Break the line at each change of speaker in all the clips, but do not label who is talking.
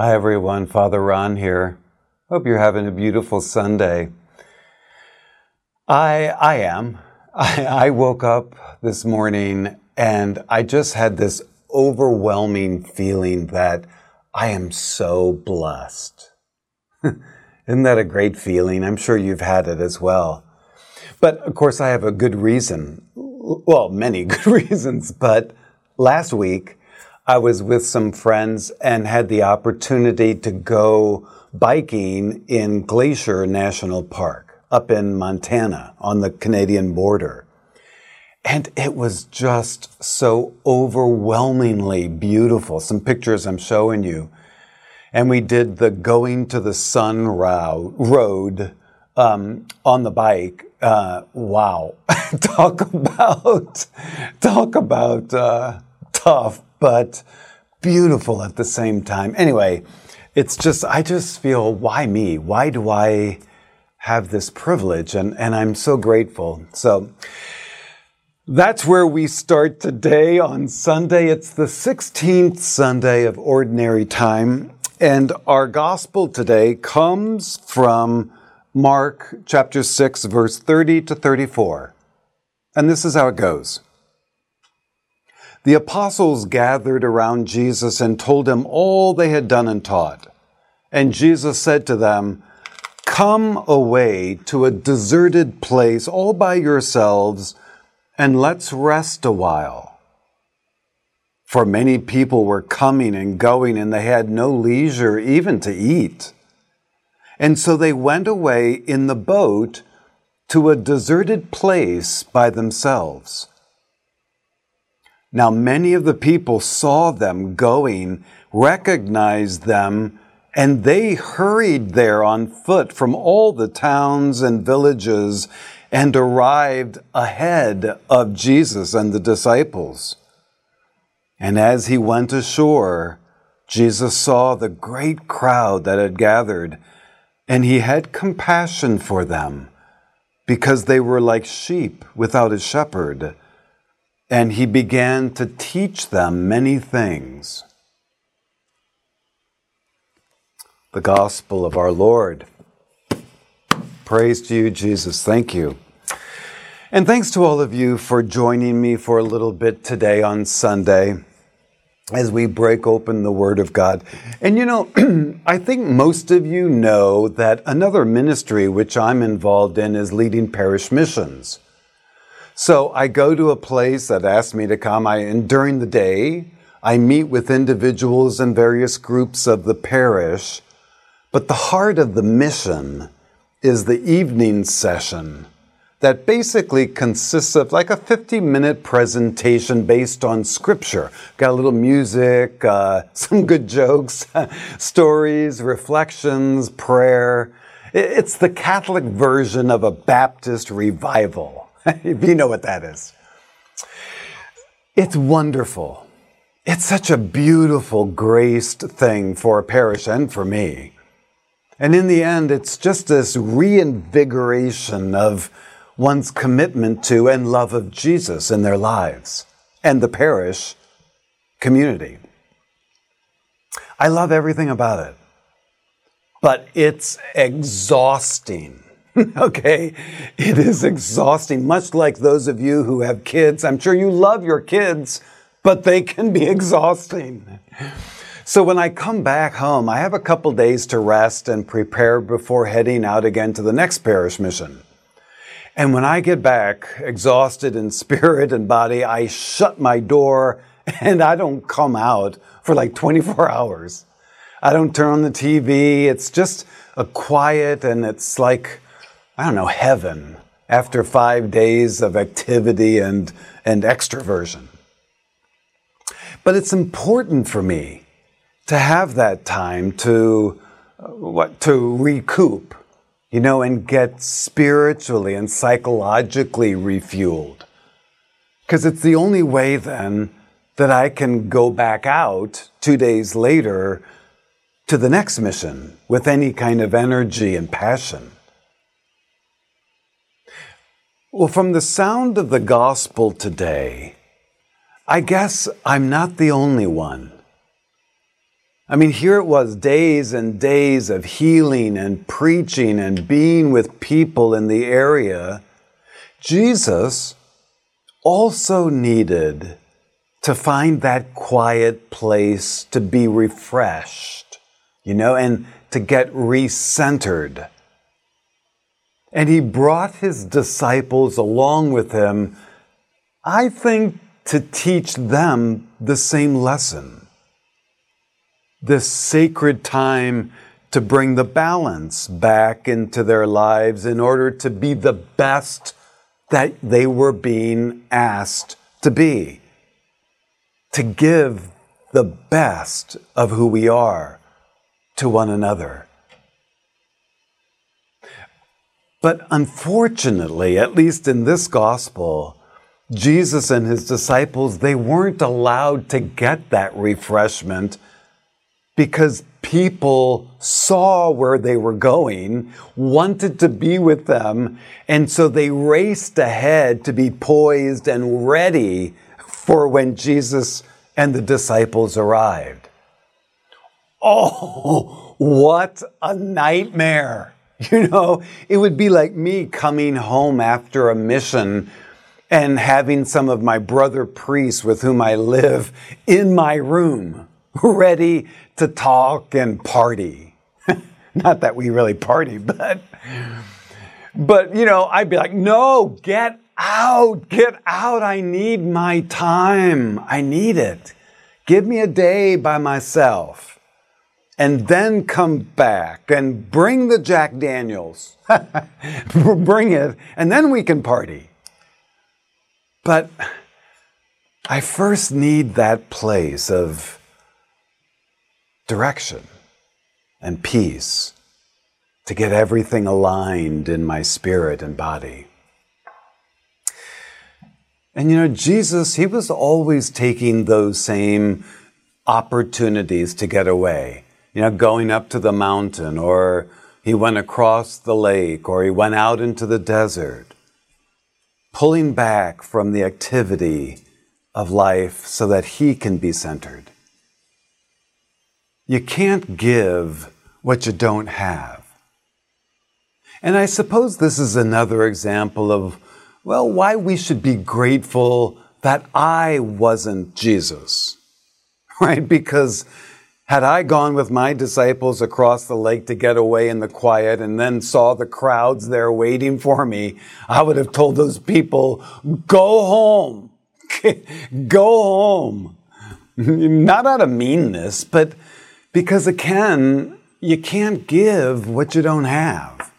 Hi, everyone. Father Ron here. Hope you're having a beautiful Sunday. I, I am. I, I woke up this morning and I just had this overwhelming feeling that I am so blessed. Isn't that a great feeling? I'm sure you've had it as well. But of course, I have a good reason. Well, many good reasons. But last week, I was with some friends and had the opportunity to go biking in Glacier National Park up in Montana on the Canadian border. And it was just so overwhelmingly beautiful. Some pictures I'm showing you. And we did the going to the sun road um, on the bike. Uh, wow, talk about talk about uh, tough but beautiful at the same time. Anyway, it's just, I just feel, why me? Why do I have this privilege? And, and I'm so grateful. So, that's where we start today on Sunday. It's the 16th Sunday of Ordinary Time. And our gospel today comes from Mark chapter 6, verse 30 to 34. And this is how it goes. The apostles gathered around Jesus and told him all they had done and taught. And Jesus said to them, Come away to a deserted place all by yourselves and let's rest a while. For many people were coming and going and they had no leisure even to eat. And so they went away in the boat to a deserted place by themselves. Now, many of the people saw them going, recognized them, and they hurried there on foot from all the towns and villages and arrived ahead of Jesus and the disciples. And as he went ashore, Jesus saw the great crowd that had gathered, and he had compassion for them because they were like sheep without a shepherd and he began to teach them many things. The gospel of our Lord. Praise to you, Jesus. Thank you. And thanks to all of you for joining me for a little bit today on Sunday as we break open the Word of God. And you know, I think most of you know that another ministry which I'm involved in is leading parish missions. So I go to a place that asks me to come. I, and during the day, I meet with individuals and various groups of the parish. But the heart of the mission is the evening session that basically consists of like a 50 minute presentation based on scripture. Got a little music, uh, some good jokes, stories, reflections, prayer. It's the Catholic version of a Baptist revival. you know what that is. It's wonderful. It's such a beautiful, graced thing for a parish and for me. And in the end, it's just this reinvigoration of one's commitment to and love of Jesus in their lives and the parish community. I love everything about it, but it's exhausting okay? It is exhausting, much like those of you who have kids. I'm sure you love your kids, but they can be exhausting. So when I come back home, I have a couple days to rest and prepare before heading out again to the next parish mission. And when I get back, exhausted in spirit and body, I shut my door and I don't come out for like 24 hours. I don't turn on the TV. It's just a quiet and it's like I don't know, heaven after five days of activity and, and extroversion. But it's important for me to have that time to, uh, what, to recoup, you know, and get spiritually and psychologically refueled. Because it's the only way then that I can go back out two days later to the next mission with any kind of energy and passion. Well, from the sound of the gospel today, I guess I'm not the only one. I mean, here it was days and days of healing and preaching and being with people in the area. Jesus also needed to find that quiet place to be refreshed, you know, and to get recentered. And he brought his disciples along with him, I think, to teach them the same lesson. This sacred time to bring the balance back into their lives in order to be the best that they were being asked to be. To give the best of who we are to one another. But unfortunately, at least in this gospel, Jesus and his disciples, they weren't allowed to get that refreshment because people saw where they were going, wanted to be with them, and so they raced ahead to be poised and ready for when Jesus and the disciples arrived. Oh, what a nightmare! You know, it would be like me coming home after a mission and having some of my brother priests with whom I live in my room, ready to talk and party. Not that we really party, but, but, you know, I'd be like, no, get out, get out. I need my time. I need it. Give me a day by myself and then come back and bring the Jack Daniels. bring it, and then we can party. But I first need that place of direction and peace to get everything aligned in my spirit and body. And you know, Jesus, he was always taking those same opportunities to get away you know, going up to the mountain, or he went across the lake, or he went out into the desert, pulling back from the activity of life so that he can be centered. You can't give what you don't have. And I suppose this is another example of, well, why we should be grateful that I wasn't Jesus, right? Because had I gone with my disciples across the lake to get away in the quiet and then saw the crowds there waiting for me, I would have told those people, go home. go home. Not out of meanness, but because again, you can't give what you don't have.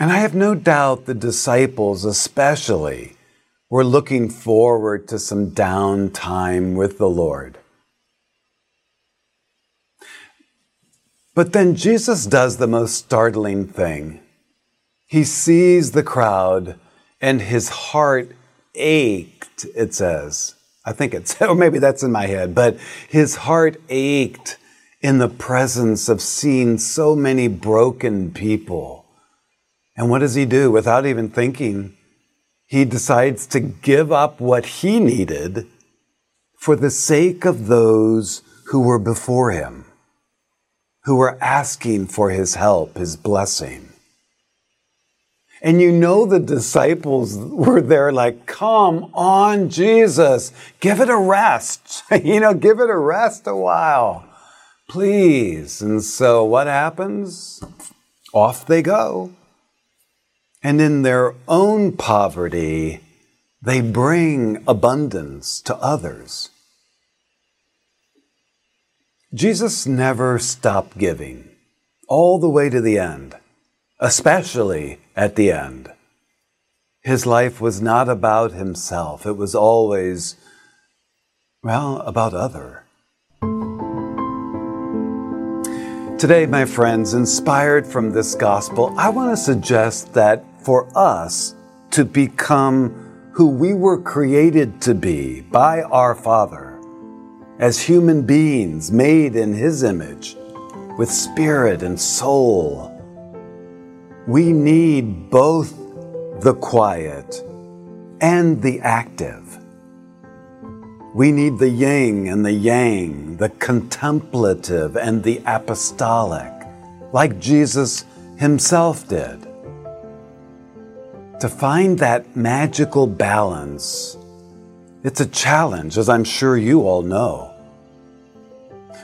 And I have no doubt the disciples, especially, were looking forward to some downtime with the Lord. But then Jesus does the most startling thing. He sees the crowd and his heart ached, it says. I think it's, or maybe that's in my head, but his heart ached in the presence of seeing so many broken people. And what does he do without even thinking? He decides to give up what he needed for the sake of those who were before him who were asking for his help, his blessing. And you know, the disciples were there like, come on, Jesus, give it a rest. you know, give it a rest a while, please. And so what happens? Off they go. And in their own poverty, they bring abundance to others. Jesus never stopped giving, all the way to the end, especially at the end. His life was not about himself, it was always, well, about other. Today, my friends, inspired from this gospel, I want to suggest that for us to become who we were created to be by our Father, as human beings made in His image with spirit and soul. We need both the quiet and the active. We need the yin and the yang, the contemplative and the apostolic, like Jesus himself did. To find that magical balance, it's a challenge, as I'm sure you all know.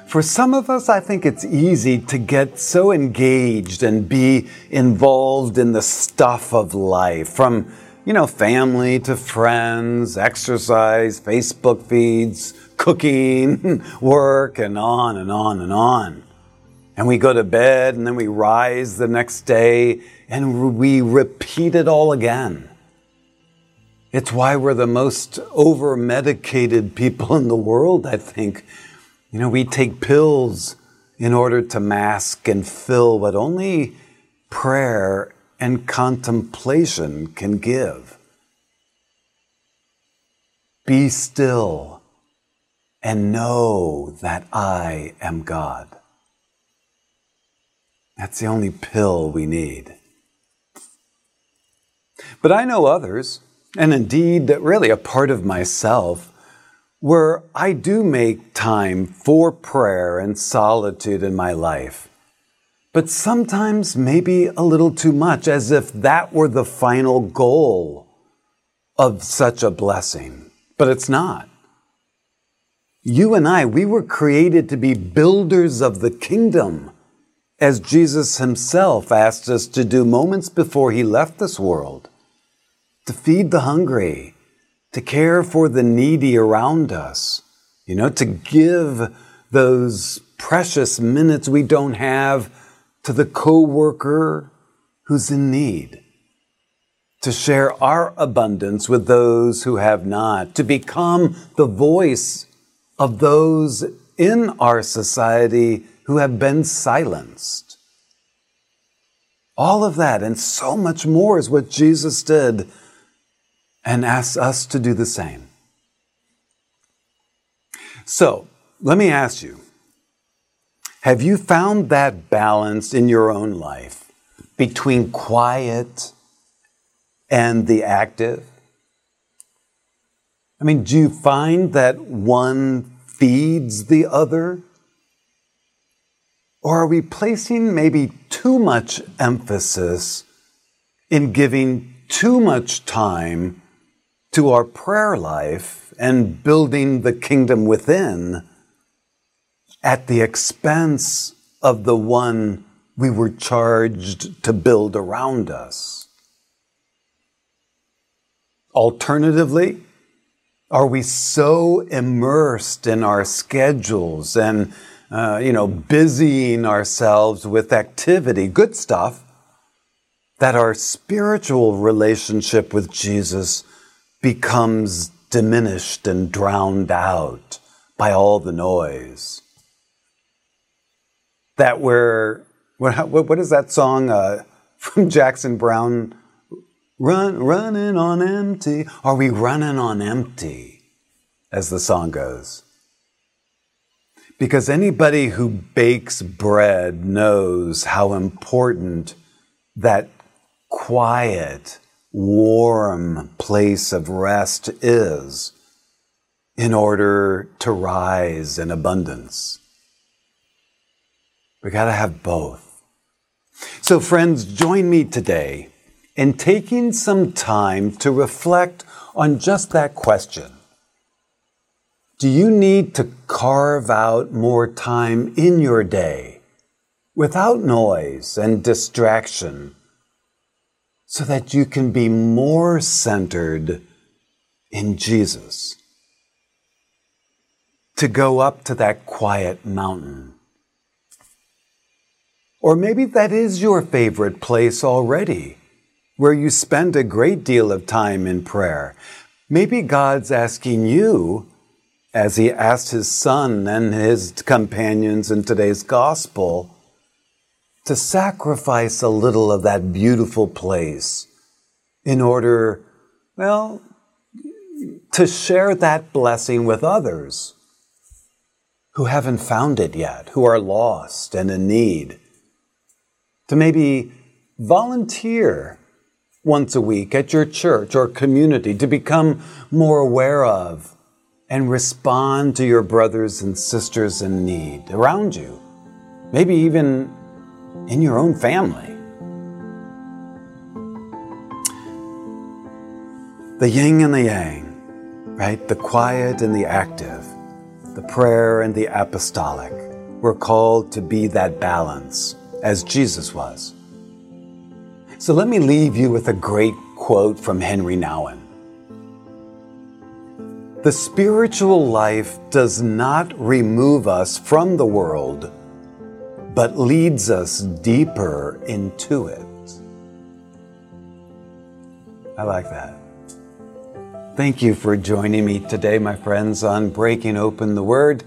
For some of us, I think it's easy to get so engaged and be involved in the stuff of life, from you know, family to friends, exercise, Facebook feeds, cooking, work, and on and on and on. And we go to bed and then we rise the next day and we repeat it all again. It's why we're the most over medicated people in the world, I think. You know, we take pills in order to mask and fill what only prayer and contemplation can give. Be still and know that I am God. That's the only pill we need. But I know others, and indeed, that really a part of myself, where I do make time for prayer and solitude in my life but sometimes maybe a little too much, as if that were the final goal of such a blessing. But it's not. You and I, we were created to be builders of the kingdom, as Jesus himself asked us to do moments before he left this world to feed the hungry, to care for the needy around us, you know, to give those precious minutes we don't have to the coworker who's in need, to share our abundance with those who have not, to become the voice of those in our society who have been silenced. All of that and so much more is what Jesus did and asks us to do the same. So, let me ask you have you found that balance in your own life between quiet and the active? I mean, do you find that one feeds the other? Or are we placing maybe too much emphasis in giving too much time to our prayer life and building the kingdom within? at the expense of the one we were charged to build around us. Alternatively, are we so immersed in our schedules and, uh, you know, busying ourselves with activity, good stuff, that our spiritual relationship with Jesus becomes diminished and drowned out by all the noise? that we're what, what is that song uh, from Jackson Browne? Run, running on empty. Are we running on empty, as the song goes? Because anybody who bakes bread knows how important that quiet, warm place of rest is in order to rise in abundance. We got to have both. So, friends, join me today in taking some time to reflect on just that question. Do you need to carve out more time in your day without noise and distraction so that you can be more centered in Jesus? To go up to that quiet mountain or maybe that is your favorite place already, where you spend a great deal of time in prayer. Maybe God's asking you, as He asked His Son and His companions in today's gospel, to sacrifice a little of that beautiful place in order, well, to share that blessing with others who haven't found it yet, who are lost and in need. To maybe volunteer once a week at your church or community to become more aware of and respond to your brothers and sisters in need around you, maybe even in your own family. The yin and the yang, right? The quiet and the active, the prayer and the apostolic. We're called to be that balance as Jesus was. So let me leave you with a great quote from Henri Nouwen. The spiritual life does not remove us from the world, but leads us deeper into it. I like that. Thank you for joining me today, my friends, on Breaking Open the Word.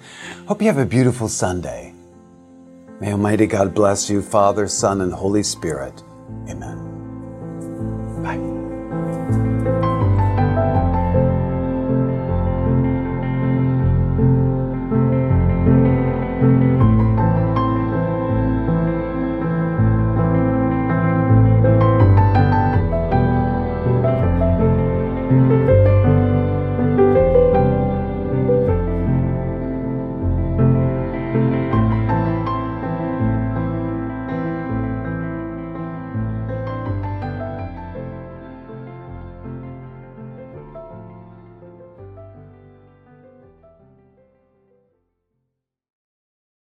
Hope you have a beautiful Sunday. May Almighty God bless you, Father, Son, and Holy Spirit. Amen. Bye.